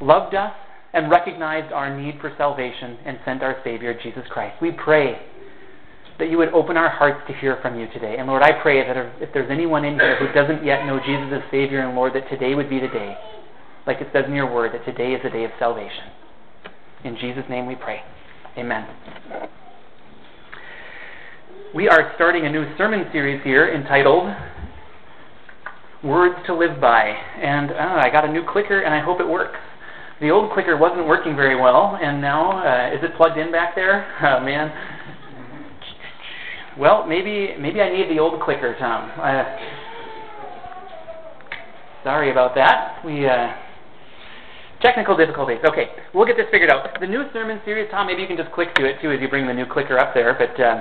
loved us, and recognized our need for salvation and sent our Savior, Jesus Christ. We pray that you would open our hearts to hear from you today. And Lord, I pray that if there's anyone in here who doesn't yet know Jesus as Savior and Lord, that today would be the day, like it says in your word, that today is the day of salvation. In Jesus' name we pray. Amen. We are starting a new sermon series here entitled Words to Live By. And uh, I got a new clicker and I hope it works. The old clicker wasn't working very well, and now, uh, is it plugged in back there? Oh, man. Well, maybe maybe I need the old clicker, Tom. Uh, sorry about that. We uh, technical difficulties. Okay, we'll get this figured out. The new sermon series, Tom. Maybe you can just click to it too as you bring the new clicker up there. But uh,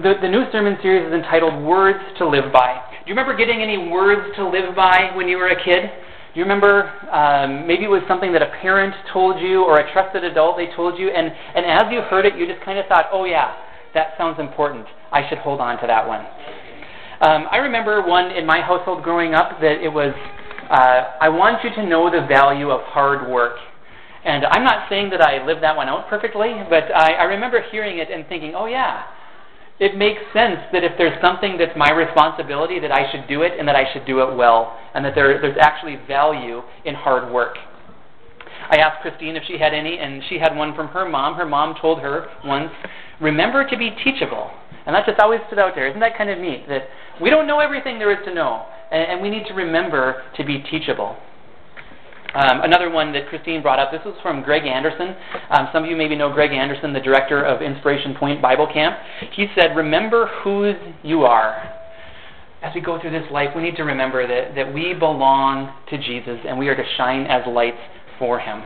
the the new sermon series is entitled "Words to Live By." Do you remember getting any words to live by when you were a kid? Do you remember um, maybe it was something that a parent told you or a trusted adult they told you, and and as you heard it, you just kind of thought, "Oh yeah, that sounds important." I should hold on to that one. Um, I remember one in my household growing up that it was, uh, I want you to know the value of hard work. And I'm not saying that I lived that one out perfectly, but I, I remember hearing it and thinking, oh yeah, it makes sense that if there's something that's my responsibility, that I should do it and that I should do it well, and that there, there's actually value in hard work. I asked Christine if she had any, and she had one from her mom. Her mom told her once, remember to be teachable. And that just always stood out there. Isn't that kind of neat? That we don't know everything there is to know, and, and we need to remember to be teachable. Um, another one that Christine brought up, this was from Greg Anderson. Um, some of you maybe know Greg Anderson, the director of Inspiration Point Bible Camp. He said, Remember whose you are. As we go through this life, we need to remember that, that we belong to Jesus and we are to shine as lights for him.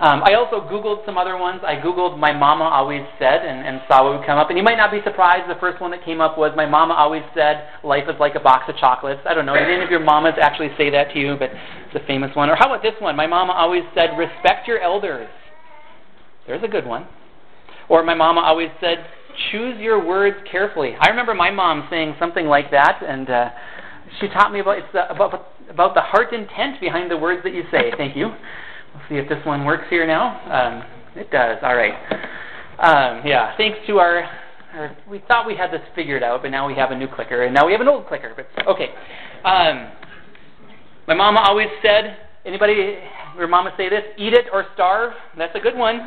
Um, I also Googled some other ones. I Googled My Mama Always Said and, and saw what would come up. And you might not be surprised, the first one that came up was My Mama Always Said, Life is like a box of chocolates. I don't know, did any of your mamas actually say that to you? But it's a famous one. Or how about this one? My Mama Always Said, Respect your elders. There's a good one. Or my mama always said, choose your words carefully. I remember my mom saying something like that, and uh, she taught me about it's the, about about the heart intent behind the words that you say. Thank you. We'll see if this one works here now. Um, it does. All right. Um, yeah. Thanks to our, our, we thought we had this figured out, but now we have a new clicker, and now we have an old clicker. But okay. Um, my mama always said, anybody, your mama say this? Eat it or starve. That's a good one.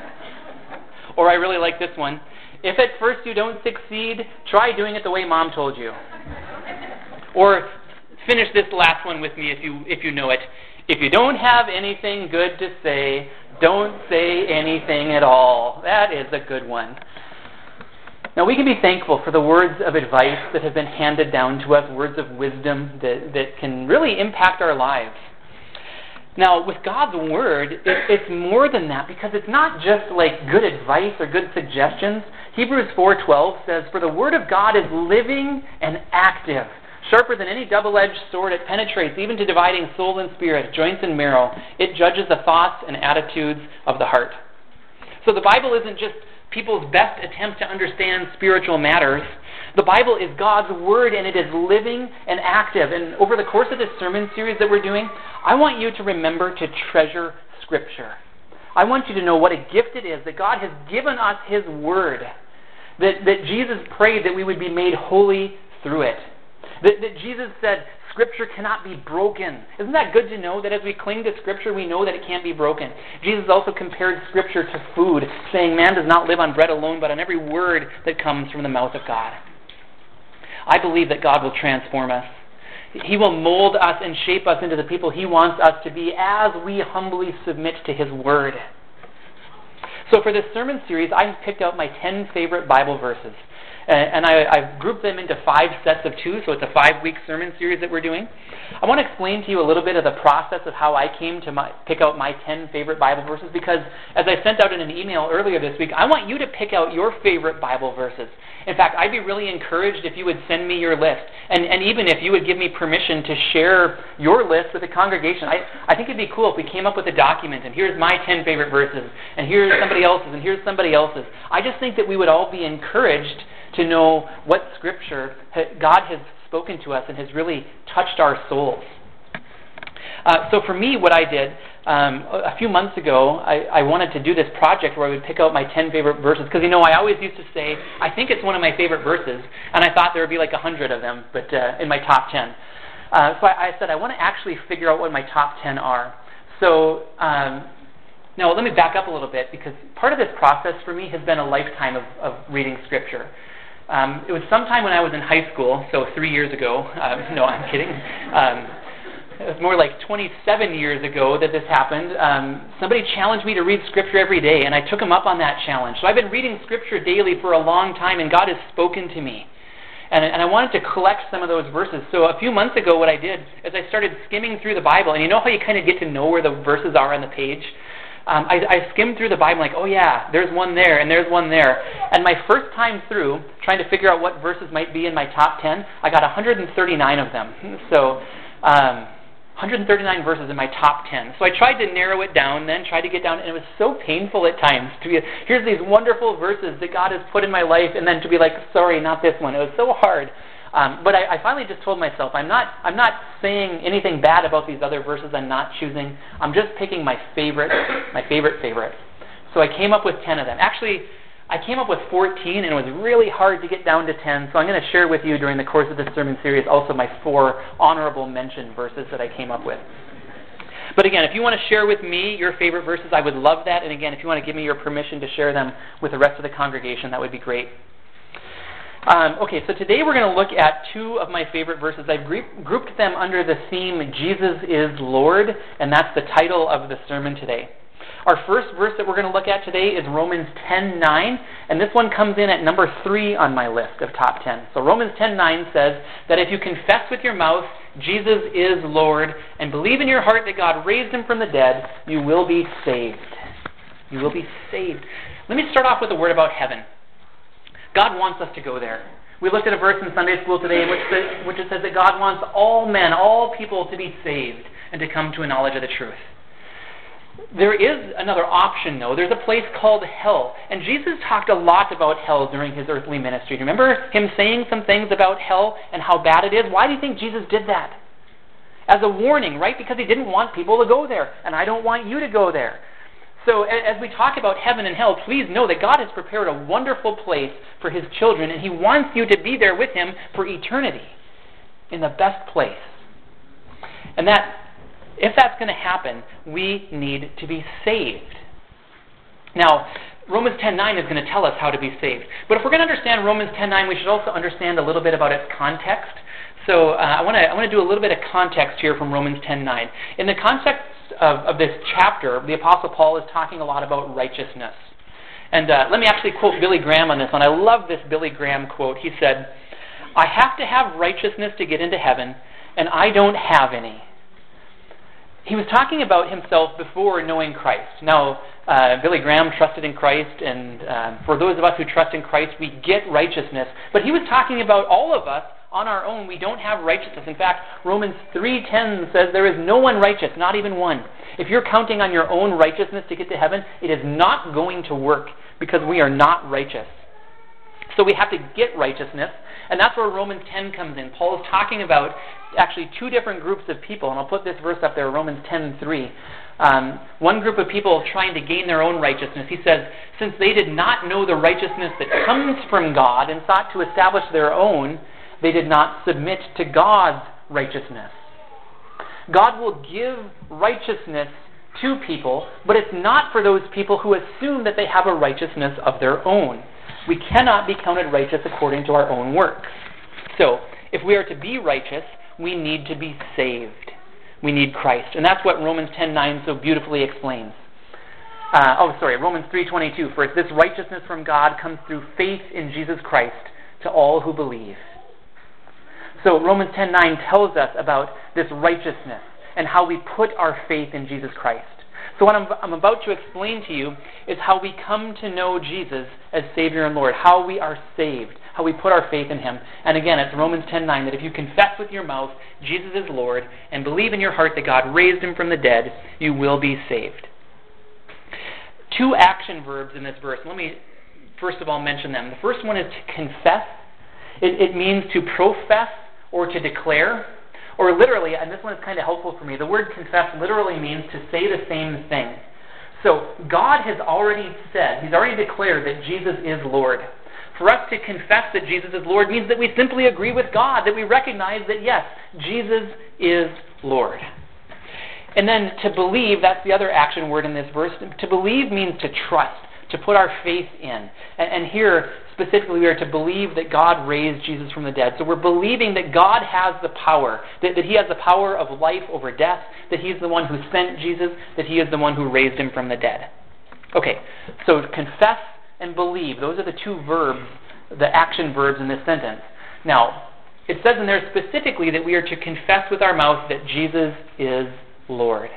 Or I really like this one. If at first you don't succeed, try doing it the way mom told you. Or finish this last one with me if you if you know it. If you don't have anything good to say, don't say anything at all. That is a good one. Now, we can be thankful for the words of advice that have been handed down to us, words of wisdom that, that can really impact our lives. Now, with God's Word, it, it's more than that because it's not just like good advice or good suggestions. Hebrews 4.12 says, For the Word of God is living and active Sharper than any double edged sword, it penetrates even to dividing soul and spirit, joints and marrow. It judges the thoughts and attitudes of the heart. So the Bible isn't just people's best attempt to understand spiritual matters. The Bible is God's Word and it is living and active. And over the course of this sermon series that we're doing, I want you to remember to treasure Scripture. I want you to know what a gift it is that God has given us His Word, that, that Jesus prayed that we would be made holy through it. That, that Jesus said, Scripture cannot be broken. Isn't that good to know that as we cling to Scripture, we know that it can't be broken? Jesus also compared Scripture to food, saying, Man does not live on bread alone, but on every word that comes from the mouth of God. I believe that God will transform us. He will mold us and shape us into the people He wants us to be as we humbly submit to His Word. So, for this sermon series, I have picked out my 10 favorite Bible verses. Uh, and I, I've grouped them into five sets of two, so it's a five week sermon series that we're doing. I want to explain to you a little bit of the process of how I came to my, pick out my 10 favorite Bible verses because, as I sent out in an email earlier this week, I want you to pick out your favorite Bible verses. In fact, I'd be really encouraged if you would send me your list, and, and even if you would give me permission to share your list with the congregation. I, I think it'd be cool if we came up with a document, and here's my 10 favorite verses, and here's somebody else's, and here's somebody else's. I just think that we would all be encouraged to know what Scripture God has spoken to us and has really touched our souls. Uh, so for me, what I did, um, a few months ago, I, I wanted to do this project where I would pick out my 10 favorite verses. Because, you know, I always used to say, I think it's one of my favorite verses. And I thought there would be like a 100 of them but uh, in my top 10. Uh, so I, I said, I want to actually figure out what my top 10 are. So um, now let me back up a little bit because part of this process for me has been a lifetime of, of reading Scripture. Um, it was sometime when I was in high school, so three years ago. Um, no, I'm kidding. Um, it was more like 27 years ago that this happened. Um, somebody challenged me to read Scripture every day, and I took him up on that challenge. So I've been reading Scripture daily for a long time, and God has spoken to me. And, and I wanted to collect some of those verses. So a few months ago, what I did is I started skimming through the Bible, and you know how you kind of get to know where the verses are on the page? Um, I, I skimmed through the Bible, like, oh yeah, there's one there, and there's one there. And my first time through, trying to figure out what verses might be in my top 10, I got 139 of them. So, um, 139 verses in my top 10. So I tried to narrow it down, then tried to get down, and it was so painful at times to be, here's these wonderful verses that God has put in my life, and then to be like, sorry, not this one. It was so hard. Um, but I, I finally just told myself, I'm not, I'm not saying anything bad about these other verses I'm not choosing. I'm just picking my favorite, my favorite favorite. So I came up with 10 of them. Actually, I came up with 14, and it was really hard to get down to 10. So I'm going to share with you during the course of this sermon series also my four honorable mention verses that I came up with. But again, if you want to share with me your favorite verses, I would love that. And again, if you want to give me your permission to share them with the rest of the congregation, that would be great. Um, okay, so today we're going to look at two of my favorite verses. I've grouped them under the theme Jesus is Lord, and that's the title of the sermon today. Our first verse that we're going to look at today is Romans 10:9, and this one comes in at number 3 on my list of top 10. So Romans 10:9 says that if you confess with your mouth Jesus is Lord and believe in your heart that God raised him from the dead, you will be saved. You will be saved. Let me start off with a word about heaven. God wants us to go there. We looked at a verse in Sunday school today which, which says that God wants all men, all people to be saved and to come to a knowledge of the truth. There is another option, though. There's a place called hell. And Jesus talked a lot about hell during his earthly ministry. Remember him saying some things about hell and how bad it is? Why do you think Jesus did that? As a warning, right? Because he didn't want people to go there. And I don't want you to go there. So, as we talk about heaven and hell, please know that God has prepared a wonderful place for his children, and he wants you to be there with him for eternity in the best place. And that if that's going to happen, we need to be saved. Now, Romans 10:9 is going to tell us how to be saved. But if we're going to understand Romans 10:9, we should also understand a little bit about its context. So uh, I want to I want to do a little bit of context here from Romans 10:9. In the context of, of this chapter, the Apostle Paul is talking a lot about righteousness. And uh, let me actually quote Billy Graham on this one. I love this Billy Graham quote. He said, "I have to have righteousness to get into heaven, and I don't have any." he was talking about himself before knowing Christ. Now, uh, Billy Graham trusted in Christ, and uh, for those of us who trust in Christ, we get righteousness. But he was talking about all of us on our own. We don't have righteousness. In fact, Romans 3:10 says there is no one righteous, not even one. If you're counting on your own righteousness to get to heaven, it is not going to work because we are not righteous. So we have to get righteousness, and that's where Romans 10 comes in. Paul is talking about actually two different groups of people, and I'll put this verse up there, Romans 10:3. Um, one group of people trying to gain their own righteousness. He says, since they did not know the righteousness that comes from God and sought to establish their own, they did not submit to God's righteousness. God will give righteousness to people, but it's not for those people who assume that they have a righteousness of their own. We cannot be counted righteous according to our own works. So, if we are to be righteous, we need to be saved. We need Christ. And that's what Romans 10:9 so beautifully explains. Uh, oh, sorry, Romans 3:22. For this righteousness from God comes through faith in Jesus Christ to all who believe. So Romans 10:9 tells us about this righteousness and how we put our faith in Jesus Christ. So what I'm, I'm about to explain to you is how we come to know Jesus as Savior and Lord, how we are saved how we put our faith in him. And again, it's Romans 10:9 that if you confess with your mouth Jesus is Lord and believe in your heart that God raised him from the dead, you will be saved. Two action verbs in this verse. Let me first of all mention them. The first one is to confess. It, it means to profess or to declare. Or literally, and this one is kind of helpful for me, the word confess literally means to say the same thing. So God has already said, He's already declared that Jesus is Lord. For us to confess that Jesus is Lord means that we simply agree with God, that we recognize that, yes, Jesus is Lord. And then to believe, that's the other action word in this verse. To believe means to trust, to put our faith in. And, and here, specifically, we are to believe that God raised Jesus from the dead. So we're believing that God has the power, that, that He has the power of life over death, that He's the one who sent Jesus, that He is the one who raised Him from the dead. Okay, so confess and believe, those are the two verbs, the action verbs in this sentence. Now, it says in there specifically that we are to confess with our mouth that Jesus is Lord.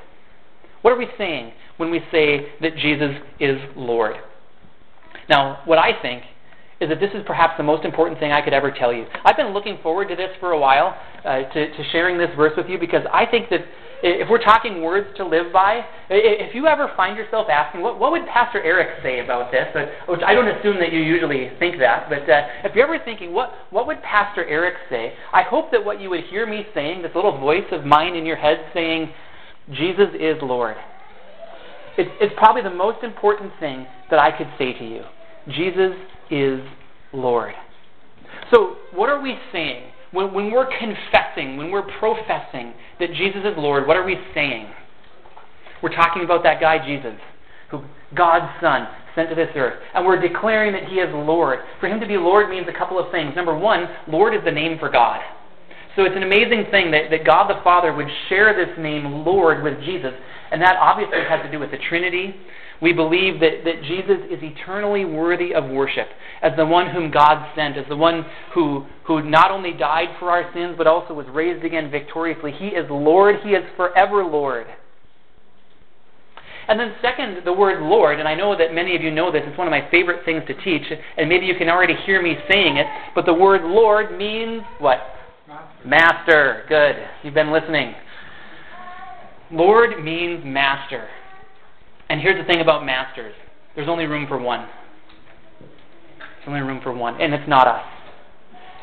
What are we saying when we say that Jesus is Lord? Now, what I think is that this is perhaps the most important thing I could ever tell you. I've been looking forward to this for a while, uh, to, to sharing this verse with you, because I think that if we're talking words to live by, if you ever find yourself asking, what, what would Pastor Eric say about this? Which I don't assume that you usually think that, but uh, if you're ever thinking, what, what would Pastor Eric say? I hope that what you would hear me saying, this little voice of mine in your head saying, Jesus is Lord. It's, it's probably the most important thing that I could say to you. Jesus is Lord. So, what are we saying? When, when we're confessing, when we're professing that Jesus is Lord, what are we saying? We're talking about that guy Jesus, who God's Son sent to this earth, and we're declaring that He is Lord. For Him to be Lord means a couple of things. Number one, Lord is the name for God. So it's an amazing thing that, that God the Father would share this name, Lord, with Jesus. And that obviously has to do with the Trinity. We believe that, that Jesus is eternally worthy of worship as the one whom God sent, as the one who, who not only died for our sins, but also was raised again victoriously. He is Lord. He is forever Lord. And then, second, the word Lord, and I know that many of you know this, it's one of my favorite things to teach, and maybe you can already hear me saying it, but the word Lord means what? Master. master. Good. You've been listening. Lord means master. And here's the thing about masters there's only room for one. There's only room for one, and it's not us.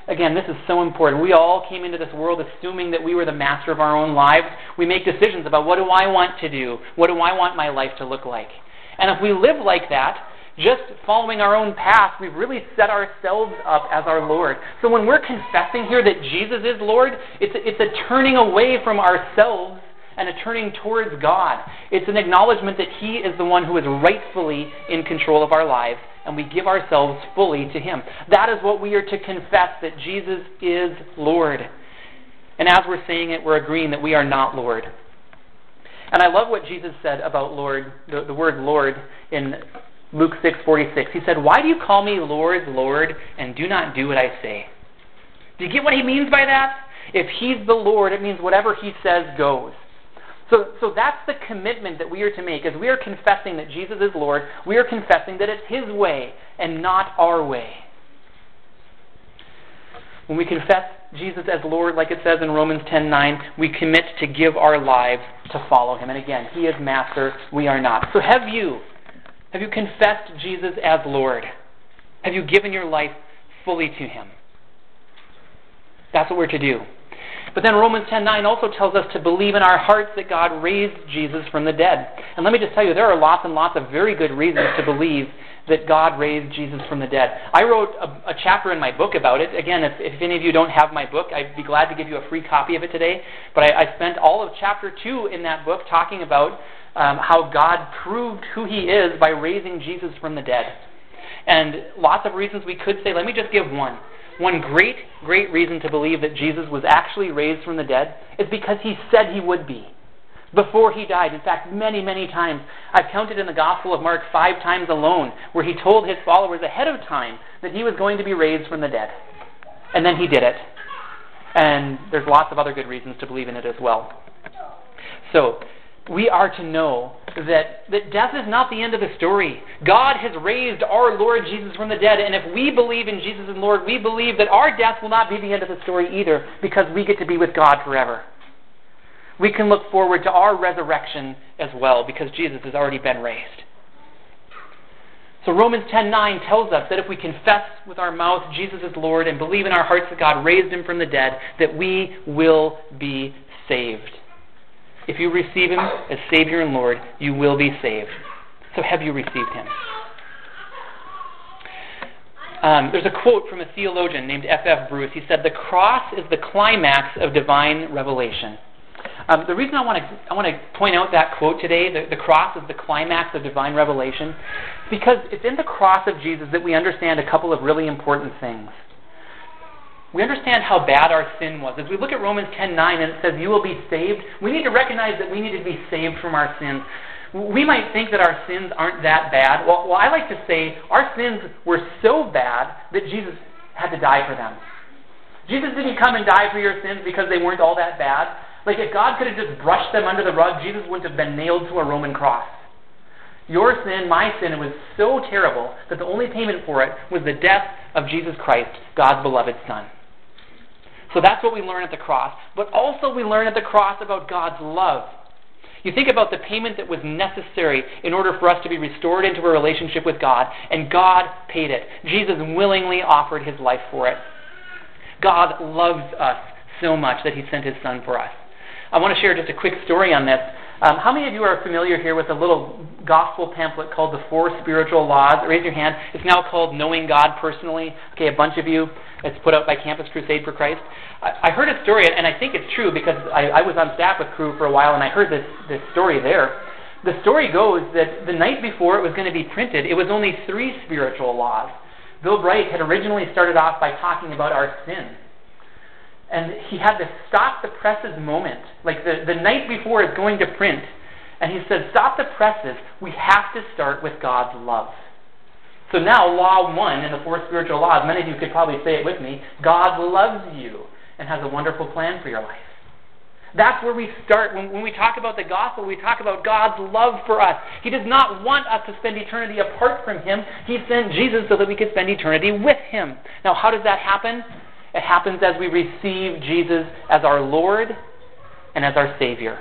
Again, this is so important. We all came into this world assuming that we were the master of our own lives. We make decisions about what do I want to do? What do I want my life to look like? And if we live like that, just following our own path, we've really set ourselves up as our Lord. So when we're confessing here that Jesus is Lord, it's a, it's a turning away from ourselves and a turning towards God. It's an acknowledgement that He is the one who is rightfully in control of our lives, and we give ourselves fully to Him. That is what we are to confess that Jesus is Lord. And as we're saying it, we're agreeing that we are not Lord. And I love what Jesus said about Lord, the, the word Lord in Luke 6:46. He said, "Why do you call me Lord, Lord, and do not do what I say?" Do you get what he means by that? If he's the Lord, it means whatever he says goes. So, so that's the commitment that we are to make. As we are confessing that Jesus is Lord, we are confessing that it's His way and not our way. When we confess Jesus as Lord, like it says in Romans 10:9, we commit to give our lives to follow Him. And again, He is Master, we are not. So have you? Have you confessed Jesus as Lord? Have you given your life fully to Him? That's what we're to do. But then Romans 10:9 also tells us to believe in our hearts that God raised Jesus from the dead. And let me just tell you, there are lots and lots of very good reasons to believe that God raised Jesus from the dead. I wrote a, a chapter in my book about it. Again, if, if, any of you don't have my book, I'd be glad to give you a free copy of it today. But I, I spent all of chapter 2 in that book talking about um, how God proved who He is by raising Jesus from the dead. And lots of reasons we could say, let me just give one. One great, great reason to believe that Jesus was actually raised from the dead is because he said he would be before he died. In fact, many, many times. I've counted in the Gospel of Mark five times alone where he told his followers ahead of time that he was going to be raised from the dead. And then he did it. And there's lots of other good reasons to believe in it as well. So, we are to know that, that death is not the end of the story. God has raised our Lord Jesus from the dead, and if we believe in Jesus and Lord, we believe that our death will not be the end of the story either, because we get to be with God forever. We can look forward to our resurrection as well, because Jesus has already been raised. So Romans 10:9 tells us that if we confess with our mouth Jesus is Lord and believe in our hearts that God raised him from the dead, that we will be saved. If you receive him as Savior and Lord, you will be saved. So have you received him? Um, there's a quote from a theologian named F. F. Bruce. He said, The cross is the climax of divine revelation. Um, the reason I want to I want to point out that quote today, the, the cross is the climax of divine revelation, because it's in the cross of Jesus that we understand a couple of really important things. We understand how bad our sin was. As we look at Romans 10:9 and it says, "You will be saved," we need to recognize that we need to be saved from our sins. We might think that our sins aren't that bad. Well, well, I like to say our sins were so bad that Jesus had to die for them. Jesus didn't come and die for your sins because they weren't all that bad. Like if God could have just brushed them under the rug, Jesus wouldn't have been nailed to a Roman cross. Your sin, my sin, it was so terrible that the only payment for it was the death of Jesus Christ, God's beloved Son. So that's what we learn at the cross. But also we learn at the cross about God's love. You think about the payment that was necessary in order for us to be restored into a relationship with God, and God paid it. Jesus willingly offered his life for it. God loves us so much that he sent his son for us. I want to share just a quick story on this. Um, how many of you are familiar here with a little gospel pamphlet called The Four Spiritual Laws? Raise your hand. It's now called Knowing God Personally. Okay, a bunch of you. It's put out by Campus Crusade for Christ. I, I heard a story, and I think it's true because I, I was on staff with Cru for a while, and I heard this, this story there. The story goes that the night before it was going to be printed, it was only three spiritual laws. Bill Bright had originally started off by talking about our sin and he had this stop the presses moment, like the, the night before it's going to print. And he said, Stop the presses. We have to start with God's love. So now, law one in the four spiritual laws, many of you could probably say it with me God loves you and has a wonderful plan for your life. That's where we start. When, when we talk about the gospel, we talk about God's love for us. He does not want us to spend eternity apart from Him. He sent Jesus so that we could spend eternity with Him. Now, how does that happen? It happens as we receive Jesus as our Lord and as our Savior.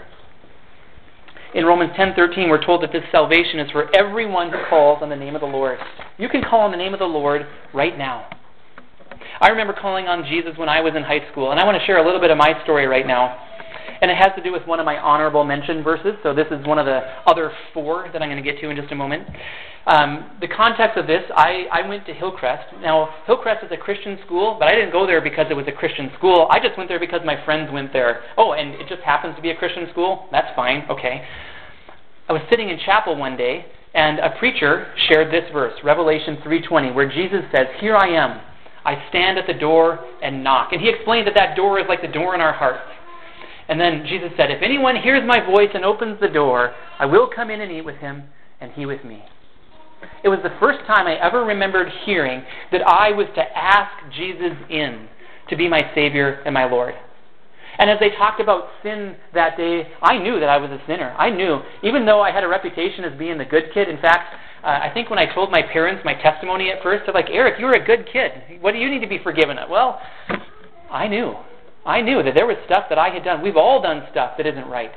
In Romans 10:13 we're told that this salvation is for everyone who calls on the name of the Lord. You can call on the name of the Lord right now. I remember calling on Jesus when I was in high school, and I want to share a little bit of my story right now. And it has to do with one of my honorable mention verses. So this is one of the other four that I'm going to get to in just a moment. Um, the context of this, I, I went to Hillcrest. Now, Hillcrest is a Christian school, but I didn't go there because it was a Christian school. I just went there because my friends went there. Oh, and it just happens to be a Christian school? That's fine, okay. I was sitting in chapel one day, and a preacher shared this verse, Revelation 3.20, where Jesus says, Here I am. I stand at the door and knock. And he explained that that door is like the door in our hearts. And then Jesus said, If anyone hears my voice and opens the door, I will come in and eat with him, and he with me. It was the first time I ever remembered hearing that I was to ask Jesus in to be my Savior and my Lord. And as they talked about sin that day, I knew that I was a sinner. I knew, even though I had a reputation as being the good kid. In fact, uh, I think when I told my parents my testimony at first, they're like, Eric, you were a good kid. What do you need to be forgiven of? Well, I knew. I knew that there was stuff that I had done. We've all done stuff that isn't right.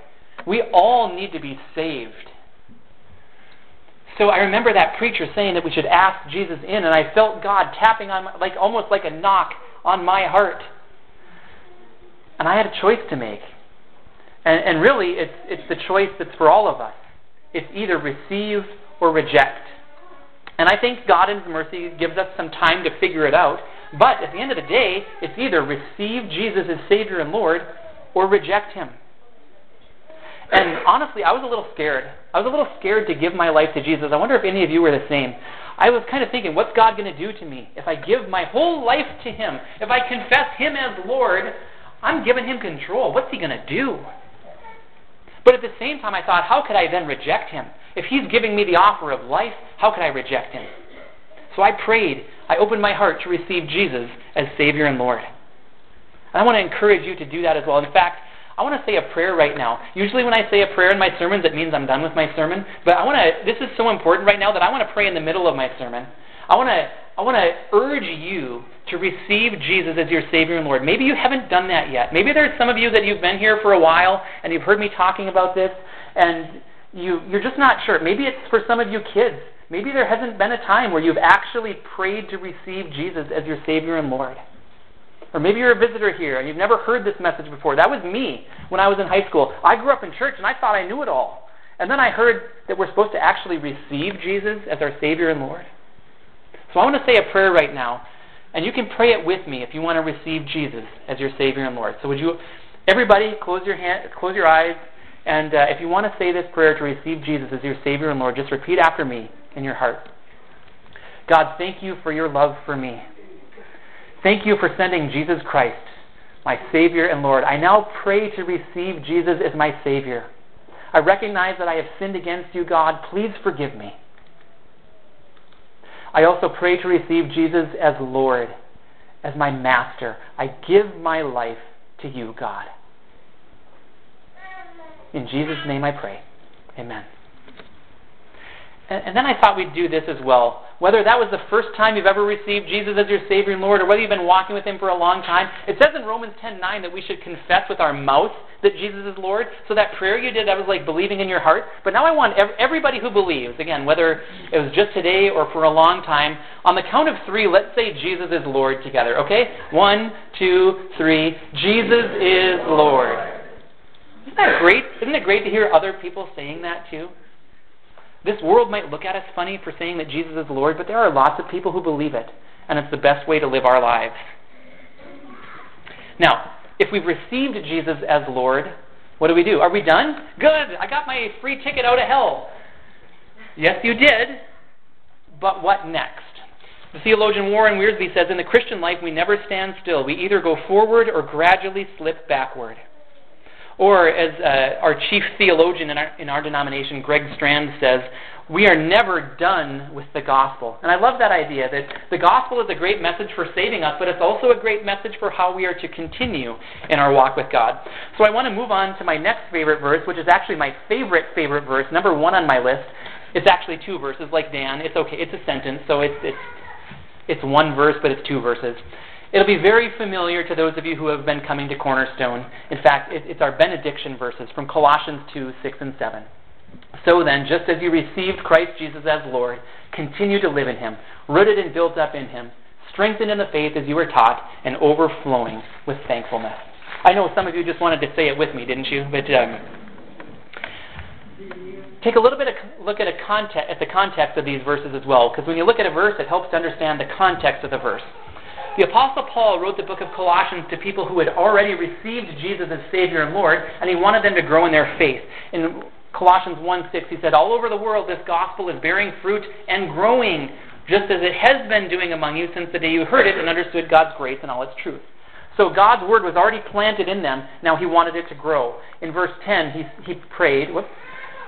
We all need to be saved. So I remember that preacher saying that we should ask Jesus in, and I felt God tapping on, my, like almost like a knock on my heart. And I had a choice to make. And, and really, it's, it's the choice that's for all of us. It's either receive or reject. And I think God in His mercy gives us some time to figure it out. But at the end of the day, it's either receive Jesus as Savior and Lord or reject Him. And honestly, I was a little scared. I was a little scared to give my life to Jesus. I wonder if any of you were the same. I was kind of thinking, what's God going to do to me if I give my whole life to Him? If I confess Him as Lord, I'm giving Him control. What's He going to do? But at the same time, I thought, how could I then reject Him? If He's giving me the offer of life, how could I reject Him? So I prayed. I opened my heart to receive Jesus as Savior and Lord. And I want to encourage you to do that as well. In fact, I want to say a prayer right now. Usually, when I say a prayer in my sermons, it means I'm done with my sermon. But I want to. This is so important right now that I want to pray in the middle of my sermon. I want to. I want to urge you to receive Jesus as your Savior and Lord. Maybe you haven't done that yet. Maybe there's some of you that you've been here for a while and you've heard me talking about this, and you you're just not sure. Maybe it's for some of you kids. Maybe there hasn't been a time where you've actually prayed to receive Jesus as your Savior and Lord. Or maybe you're a visitor here and you've never heard this message before. That was me when I was in high school. I grew up in church and I thought I knew it all. And then I heard that we're supposed to actually receive Jesus as our Savior and Lord. So I want to say a prayer right now, and you can pray it with me if you want to receive Jesus as your Savior and Lord. So would you, everybody, close your hand, close your eyes, and uh, if you want to say this prayer to receive Jesus as your Savior and Lord, just repeat after me in your heart. God, thank you for your love for me. Thank you for sending Jesus Christ, my Savior and Lord. I now pray to receive Jesus as my Savior. I recognize that I have sinned against you, God. Please forgive me. I also pray to receive Jesus as Lord, as my Master. I give my life to you, God. In Jesus' name I pray. Amen. And, and then I thought we'd do this as well. Whether that was the first time you've ever received Jesus as your Savior and Lord, or whether you've been walking with Him for a long time, it says in Romans 10:9 that we should confess with our mouth that Jesus is Lord. So that prayer you did, that was like believing in your heart. But now I want everybody who believes, again, whether it was just today or for a long time, on the count of three, let's say Jesus is Lord together. Okay? One, two, three. Jesus is Lord. Isn't that great? Isn't it great to hear other people saying that too? This world might look at us funny for saying that Jesus is Lord, but there are lots of people who believe it, and it's the best way to live our lives. Now, if we've received Jesus as Lord, what do we do? Are we done? Good! I got my free ticket out of hell. Yes, you did. But what next? The theologian Warren Wiersbe says In the Christian life, we never stand still. We either go forward or gradually slip backward. Or, as uh, our chief theologian in our, in our denomination, Greg Strand, says, we are never done with the gospel. And I love that idea that the gospel is a great message for saving us, but it's also a great message for how we are to continue in our walk with God. So I want to move on to my next favorite verse, which is actually my favorite, favorite verse, number one on my list. It's actually two verses, like Dan. It's okay, it's a sentence, so it's, it's, it's one verse, but it's two verses. It'll be very familiar to those of you who have been coming to Cornerstone. In fact, it, it's our benediction verses from Colossians 2 6 and 7. So then, just as you received Christ Jesus as Lord, continue to live in him, rooted and built up in him, strengthened in the faith as you were taught, and overflowing with thankfulness. I know some of you just wanted to say it with me, didn't you? But um, take a little bit of look at a context at the context of these verses as well, because when you look at a verse, it helps to understand the context of the verse. The Apostle Paul wrote the book of Colossians to people who had already received Jesus as Savior and Lord, and he wanted them to grow in their faith. In Colossians 1 6, he said, All over the world, this gospel is bearing fruit and growing, just as it has been doing among you since the day you heard it and understood God's grace and all its truth. So God's word was already planted in them. Now he wanted it to grow. In verse 10, he, he prayed, whoops,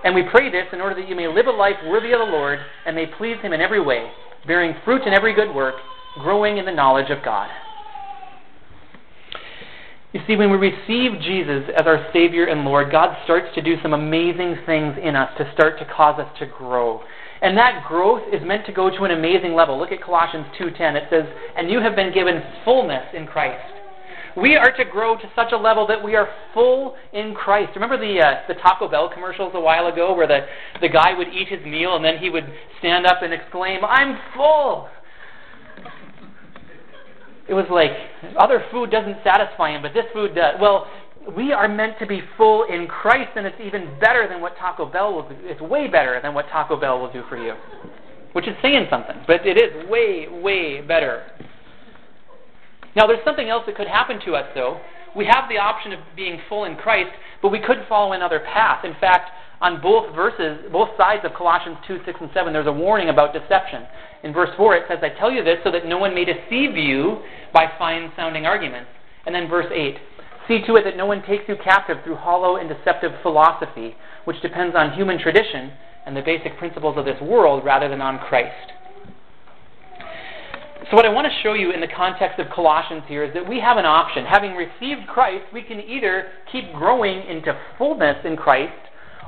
and we pray this in order that you may live a life worthy of the Lord and may please him in every way, bearing fruit in every good work growing in the knowledge of God. You see, when we receive Jesus as our Savior and Lord, God starts to do some amazing things in us to start to cause us to grow. And that growth is meant to go to an amazing level. Look at Colossians 2:10. It says, "And you have been given fullness in Christ." We are to grow to such a level that we are full in Christ. Remember the uh, the Taco Bell commercials a while ago, where the the guy would eat his meal and then he would stand up and exclaim, "I'm full." It was like other food doesn't satisfy him, but this food does. Well, we are meant to be full in Christ, and it's even better than what Taco Bell will do. It's way better than what Taco Bell will do for you, which is saying something, but it is way, way better. Now, there's something else that could happen to us, though. We have the option of being full in Christ, but we could follow another path. In fact, on both verses, both sides of Colossians 2, 6, and 7, there's a warning about deception. In verse 4, it says, I tell you this so that no one may deceive you by fine sounding arguments. And then verse 8, see to it that no one takes you captive through hollow and deceptive philosophy, which depends on human tradition and the basic principles of this world rather than on Christ. So, what I want to show you in the context of Colossians here is that we have an option. Having received Christ, we can either keep growing into fullness in Christ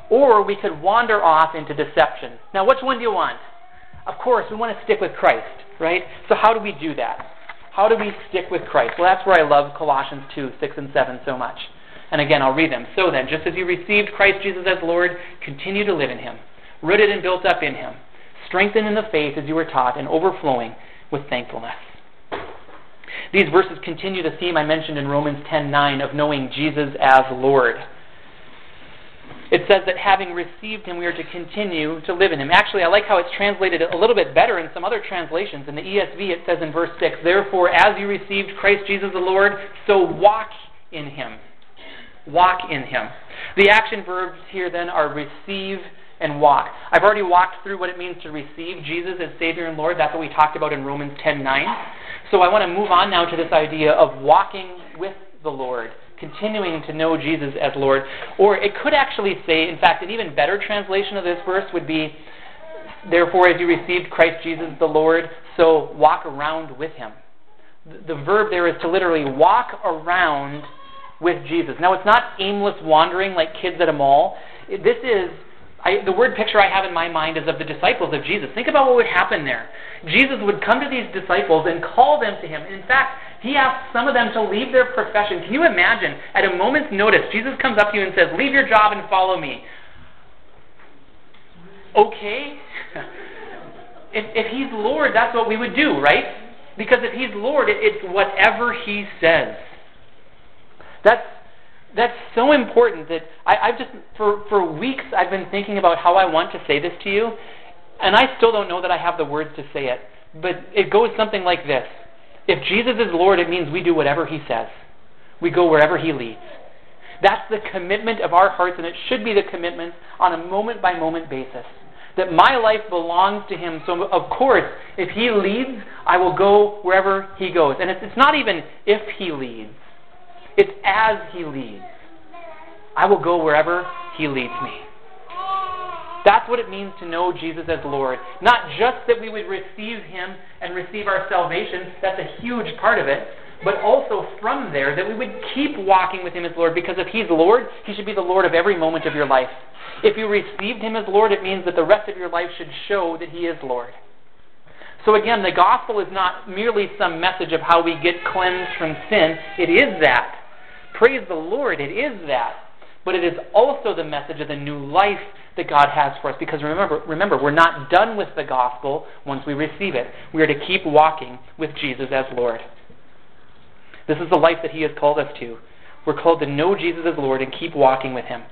or we could wander off into deception. Now, which one do you want? Of course, we want to stick with Christ, right? So, how do we do that? How do we stick with Christ? Well, that's where I love Colossians 2 6 and 7 so much. And again, I'll read them. So then, just as you received Christ Jesus as Lord, continue to live in him, rooted and built up in him, strengthened in the faith as you were taught, and overflowing with thankfulness. These verses continue the theme I mentioned in Romans 10:9 of knowing Jesus as Lord. It says that having received him, we are to continue to live in him. Actually, I like how it's translated a little bit better in some other translations. In the ESV, it says in verse 6, Therefore, as you received Christ Jesus the Lord, so walk in him. Walk in him. The action verbs here then are receive and walk. I've already walked through what it means to receive Jesus as Savior and Lord. That's what we talked about in Romans 10:9. So I want to move on now to this idea of walking with the Lord, continuing to know Jesus as Lord. Or it could actually say, in fact, an even better translation of this verse would be, Therefore, as you received Christ Jesus the Lord, so walk around with him. The verb there is to literally walk around with Jesus. Now, it's not aimless wandering like kids at a mall. This is I, the word picture I have in my mind is of the disciples of Jesus. Think about what would happen there. Jesus would come to these disciples and call them to him. In fact, he asked some of them to leave their profession. Can you imagine, at a moment's notice, Jesus comes up to you and says, Leave your job and follow me. Okay? if, if he's Lord, that's what we would do, right? Because if he's Lord, it, it's whatever he says. That's that's so important that I, I've just for for weeks I've been thinking about how I want to say this to you, and I still don't know that I have the words to say it. But it goes something like this: If Jesus is Lord, it means we do whatever He says. We go wherever He leads. That's the commitment of our hearts, and it should be the commitment on a moment by moment basis. That my life belongs to Him. So, of course, if He leads, I will go wherever He goes. And it's, it's not even if He leads, it's as He leads. I will go wherever He leads me. That's what it means to know Jesus as Lord. Not just that we would receive Him and receive our salvation, that's a huge part of it, but also from there that we would keep walking with Him as Lord because if He's Lord, He should be the Lord of every moment of your life. If you received Him as Lord, it means that the rest of your life should show that He is Lord. So again, the gospel is not merely some message of how we get cleansed from sin. It is that. Praise the Lord, it is that. But it is also the message of the new life that God has for us. Because remember, remember, we're not done with the gospel once we receive it. We are to keep walking with Jesus as Lord. This is the life that He has called us to. We're called to know Jesus as Lord and keep walking with Him.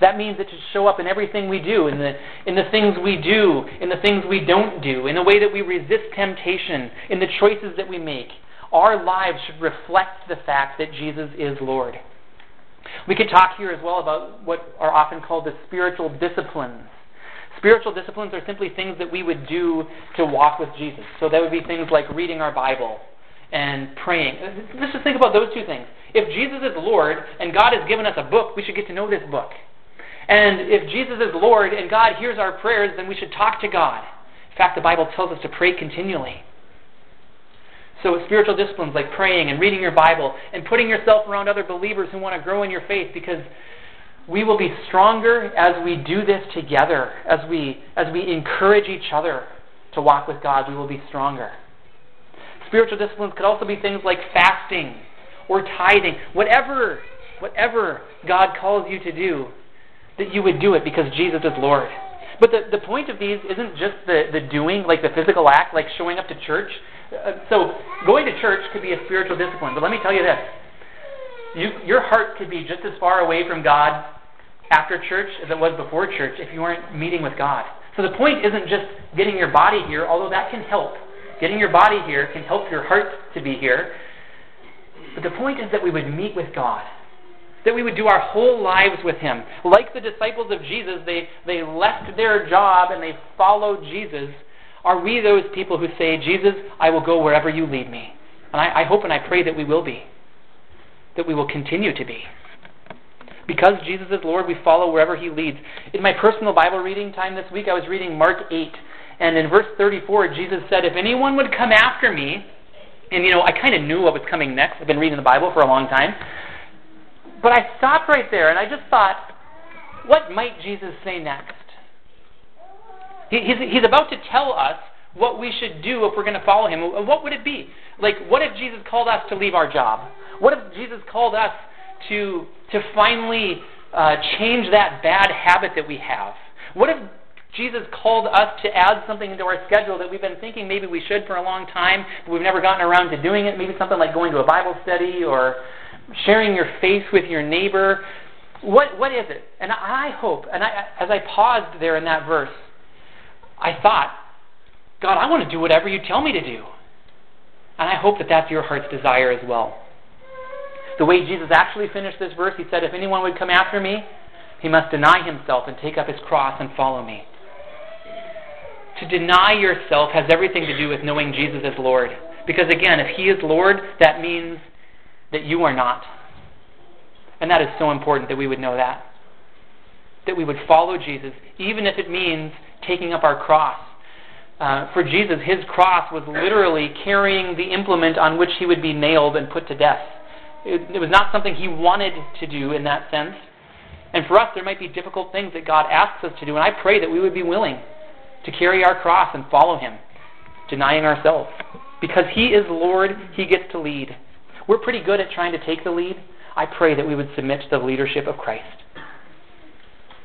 That means it should show up in everything we do, in the, in the things we do, in the things we don't do, in the way that we resist temptation, in the choices that we make, our lives should reflect the fact that Jesus is Lord. We could talk here as well about what are often called the spiritual disciplines. Spiritual disciplines are simply things that we would do to walk with Jesus. So that would be things like reading our Bible and praying. Let's just think about those two things. If Jesus is Lord and God has given us a book, we should get to know this book. And if Jesus is Lord and God hears our prayers, then we should talk to God. In fact, the Bible tells us to pray continually. So, spiritual disciplines like praying and reading your Bible and putting yourself around other believers who want to grow in your faith because we will be stronger as we do this together, as we, as we encourage each other to walk with God, we will be stronger. Spiritual disciplines could also be things like fasting or tithing, whatever, whatever God calls you to do, that you would do it because Jesus is Lord. But the, the point of these isn't just the, the doing, like the physical act, like showing up to church. Uh, so going to church could be a spiritual discipline, but let me tell you this: you, your heart could be just as far away from God after church as it was before church if you weren't meeting with God. So the point isn't just getting your body here, although that can help. Getting your body here can help your heart to be here. But the point is that we would meet with God. That we would do our whole lives with Him. Like the disciples of Jesus, they, they left their job and they followed Jesus are we those people who say, Jesus, I will go wherever you lead me? And I, I hope and I pray that we will be, that we will continue to be. Because Jesus is Lord, we follow wherever He leads. In my personal Bible reading time this week, I was reading Mark 8. And in verse 34, Jesus said, If anyone would come after me, and you know, I kind of knew what was coming next. I've been reading the Bible for a long time. But I stopped right there and I just thought, what might Jesus say next? He, he's, he's about to tell us what we should do if we're going to follow him. What would it be? Like, what if Jesus called us to leave our job? What if Jesus called us to, to finally uh, change that bad habit that we have? What if Jesus called us to add something into our schedule that we've been thinking maybe we should for a long time, but we've never gotten around to doing it. Maybe something like going to a Bible study or sharing your faith with your neighbor. What, what is it? And I hope, and I, as I paused there in that verse, I thought, God, I want to do whatever you tell me to do. And I hope that that's your heart's desire as well. The way Jesus actually finished this verse, he said, If anyone would come after me, he must deny himself and take up his cross and follow me. To deny yourself has everything to do with knowing Jesus as Lord. Because again, if he is Lord, that means that you are not. And that is so important that we would know that. That we would follow Jesus, even if it means taking up our cross. Uh, for Jesus, his cross was literally carrying the implement on which he would be nailed and put to death. It, it was not something he wanted to do in that sense. And for us, there might be difficult things that God asks us to do, and I pray that we would be willing to carry our cross and follow him, denying ourselves. Because he is Lord, he gets to lead. We're pretty good at trying to take the lead. I pray that we would submit to the leadership of Christ.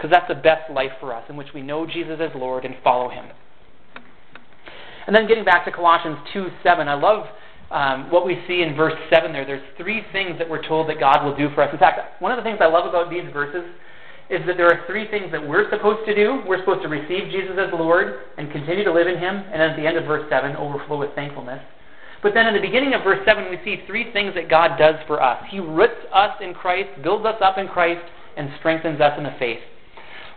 Because that's the best life for us, in which we know Jesus as Lord and follow him. And then getting back to Colossians 2 7, I love um, what we see in verse 7 there. There's three things that we're told that God will do for us. In fact, one of the things I love about these verses is that there are three things that we're supposed to do. We're supposed to receive Jesus as Lord and continue to live in Him. And then at the end of verse 7, overflow with thankfulness. But then in the beginning of verse 7, we see three things that God does for us. He roots us in Christ, builds us up in Christ, and strengthens us in the faith.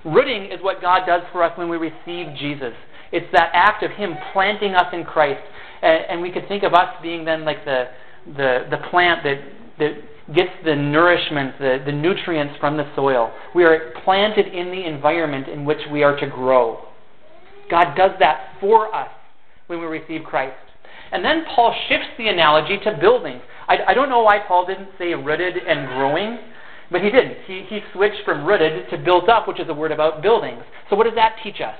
Rooting is what God does for us when we receive Jesus. It's that act of Him planting us in Christ. And, and we could think of us being then like the, the, the plant that, that gets the nourishment, the, the nutrients from the soil. We are planted in the environment in which we are to grow. God does that for us when we receive Christ. And then Paul shifts the analogy to buildings. I, I don't know why Paul didn't say rooted and growing, but he didn't. He, he switched from rooted to built up, which is a word about buildings. So what does that teach us?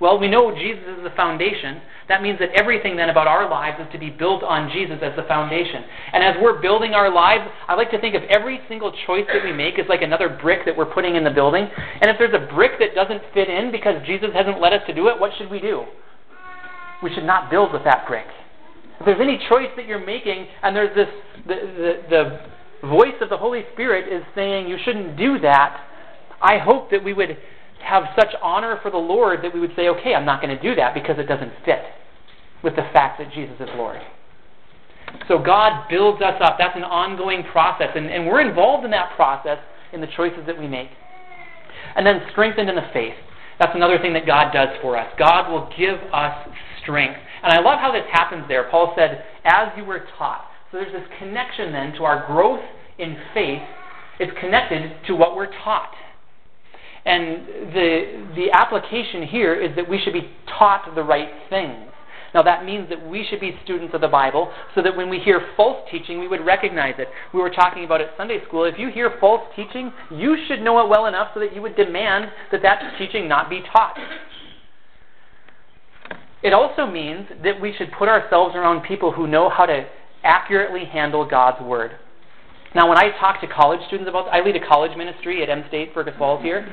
Well, we know Jesus is the foundation. That means that everything then about our lives is to be built on Jesus as the foundation. And as we're building our lives, I like to think of every single choice that we make as like another brick that we're putting in the building. And if there's a brick that doesn't fit in because Jesus hasn't led us to do it, what should we do? We should not build with that brick. If there's any choice that you're making and there's this, the, the, the voice of the Holy Spirit is saying you shouldn't do that, I hope that we would have such honor for the Lord that we would say, okay, I'm not going to do that because it doesn't fit with the fact that Jesus is Lord. So God builds us up. That's an ongoing process. And, and we're involved in that process in the choices that we make. And then strengthened in the faith. That's another thing that God does for us. God will give us strength. And I love how this happens there. Paul said, as you were taught. So there's this connection then to our growth in faith. It's connected to what we're taught. And the, the application here is that we should be taught the right things. Now, that means that we should be students of the Bible so that when we hear false teaching, we would recognize it. We were talking about it Sunday school. If you hear false teaching, you should know it well enough so that you would demand that that teaching not be taught. It also means that we should put ourselves around people who know how to accurately handle God's Word. Now, when I talk to college students about, I lead a college ministry at M State Fergus Falls here,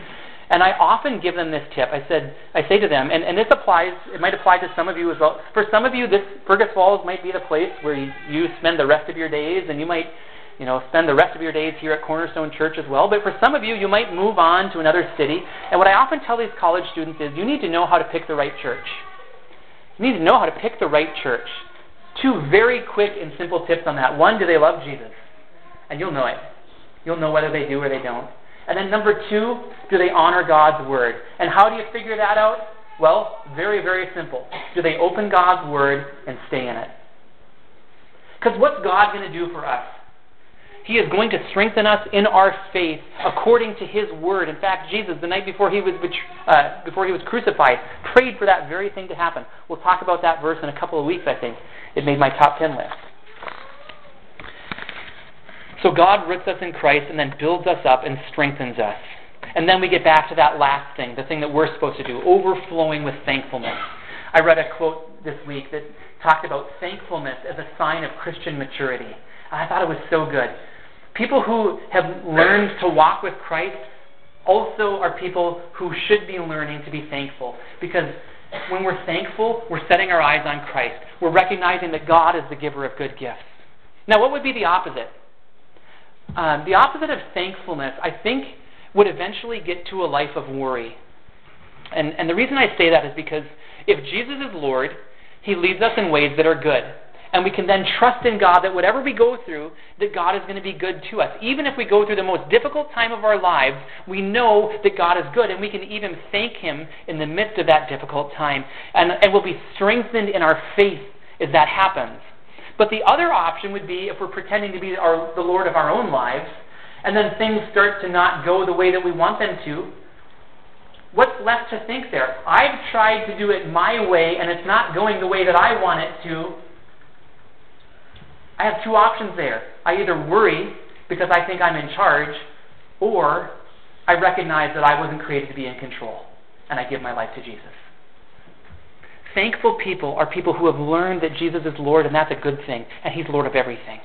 and I often give them this tip. I said, I say to them, and, and this applies, it might apply to some of you as well. For some of you, this Fergus Falls might be the place where you, you spend the rest of your days, and you might, you know, spend the rest of your days here at Cornerstone Church as well. But for some of you, you might move on to another city. And what I often tell these college students is, you need to know how to pick the right church. You need to know how to pick the right church. Two very quick and simple tips on that. One, do they love Jesus? And you'll know it. You'll know whether they do or they don't. And then number two, do they honor God's Word? And how do you figure that out? Well, very, very simple. Do they open God's Word and stay in it? Because what's God going to do for us? He is going to strengthen us in our faith according to His Word. In fact, Jesus, the night before He was uh, before He was crucified, prayed for that very thing to happen. We'll talk about that verse in a couple of weeks. I think it made my top ten list. So God roots us in Christ and then builds us up and strengthens us. And then we get back to that last thing, the thing that we're supposed to do, overflowing with thankfulness. I read a quote this week that talked about thankfulness as a sign of Christian maturity. I thought it was so good. People who have learned to walk with Christ also are people who should be learning to be thankful. Because when we're thankful, we're setting our eyes on Christ. We're recognizing that God is the giver of good gifts. Now, what would be the opposite? Um, the opposite of thankfulness, I think, would eventually get to a life of worry. And, and the reason I say that is because if Jesus is Lord, he leads us in ways that are good. And we can then trust in God that whatever we go through, that God is going to be good to us. Even if we go through the most difficult time of our lives, we know that God is good, and we can even thank Him in the midst of that difficult time. And, and we'll be strengthened in our faith as that happens. But the other option would be if we're pretending to be our, the Lord of our own lives, and then things start to not go the way that we want them to, what's left to think there? I've tried to do it my way, and it's not going the way that I want it to. I have two options there. I either worry because I think I'm in charge, or I recognize that I wasn't created to be in control, and I give my life to Jesus. Thankful people are people who have learned that Jesus is Lord, and that's a good thing, and He's Lord of everything.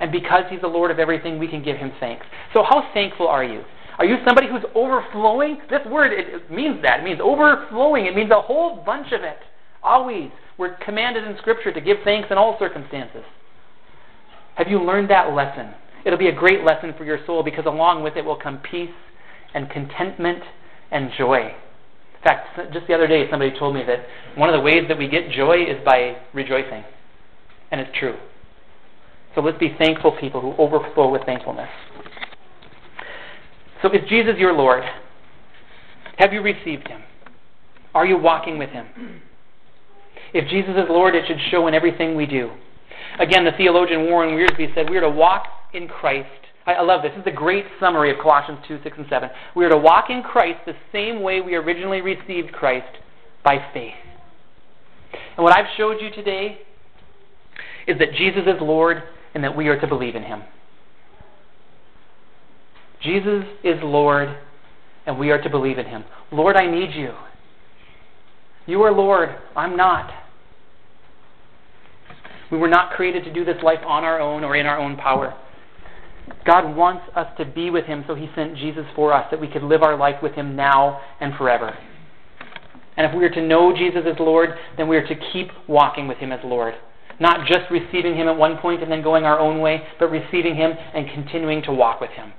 And because He's the Lord of everything, we can give Him thanks. So, how thankful are you? Are you somebody who's overflowing? This word it, means that. It means overflowing. It means a whole bunch of it. Always. We're commanded in Scripture to give thanks in all circumstances. Have you learned that lesson? It'll be a great lesson for your soul because along with it will come peace and contentment and joy. In fact, just the other day, somebody told me that one of the ways that we get joy is by rejoicing. And it's true. So let's be thankful people who overflow with thankfulness. So is Jesus your Lord? Have you received him? Are you walking with him? If Jesus is Lord, it should show in everything we do. Again, the theologian Warren Wiersbe said, We are to walk in Christ. I, I love this. This is a great summary of Colossians 2, 6, and 7. We are to walk in Christ the same way we originally received Christ by faith. And what I've showed you today is that Jesus is Lord and that we are to believe in him. Jesus is Lord and we are to believe in him. Lord, I need you. You are Lord. I'm not. We were not created to do this life on our own or in our own power. God wants us to be with Him, so He sent Jesus for us, that we could live our life with Him now and forever. And if we are to know Jesus as Lord, then we are to keep walking with Him as Lord. Not just receiving Him at one point and then going our own way, but receiving Him and continuing to walk with Him.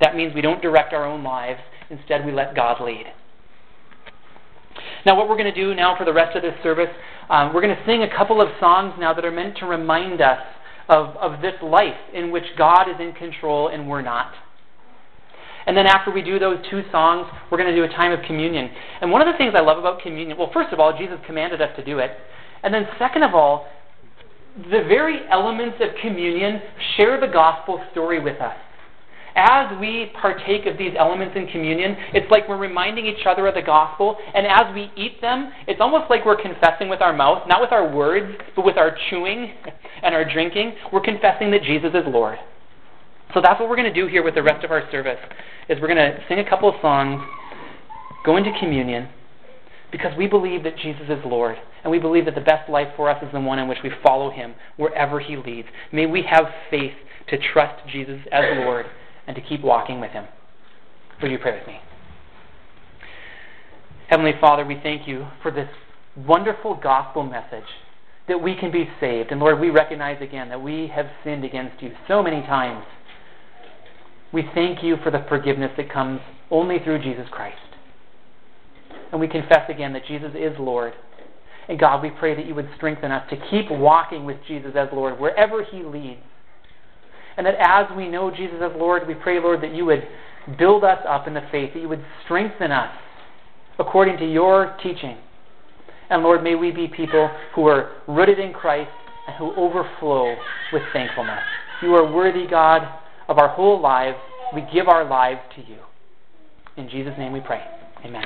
That means we don't direct our own lives, instead, we let God lead. Now, what we're going to do now for the rest of this service, um, we're going to sing a couple of songs now that are meant to remind us of, of this life in which God is in control and we're not. And then after we do those two songs, we're going to do a time of communion. And one of the things I love about communion, well, first of all, Jesus commanded us to do it. And then second of all, the very elements of communion share the gospel story with us as we partake of these elements in communion, it's like we're reminding each other of the gospel. And as we eat them, it's almost like we're confessing with our mouth, not with our words, but with our chewing and our drinking. We're confessing that Jesus is Lord. So that's what we're going to do here with the rest of our service. Is we're going to sing a couple of songs, go into communion, because we believe that Jesus is Lord, and we believe that the best life for us is the one in which we follow Him wherever He leads. May we have faith to trust Jesus as Lord and to keep walking with Him. Would you pray with me? Heavenly Father, we thank you for this wonderful gospel message that we can be saved. And Lord, we recognize again that we have sinned against you so many times. We thank you for the forgiveness that comes only through Jesus Christ. And we confess again that Jesus is Lord. And God, we pray that you would strengthen us to keep walking with Jesus as Lord wherever he leads. And that as we know Jesus as Lord, we pray, Lord, that you would build us up in the faith, that you would strengthen us according to your teaching. And Lord, may we be people who are rooted in Christ and who overflow with thankfulness. You are worthy, God, of our whole lives. We give our lives to you. In Jesus' name we pray. Amen.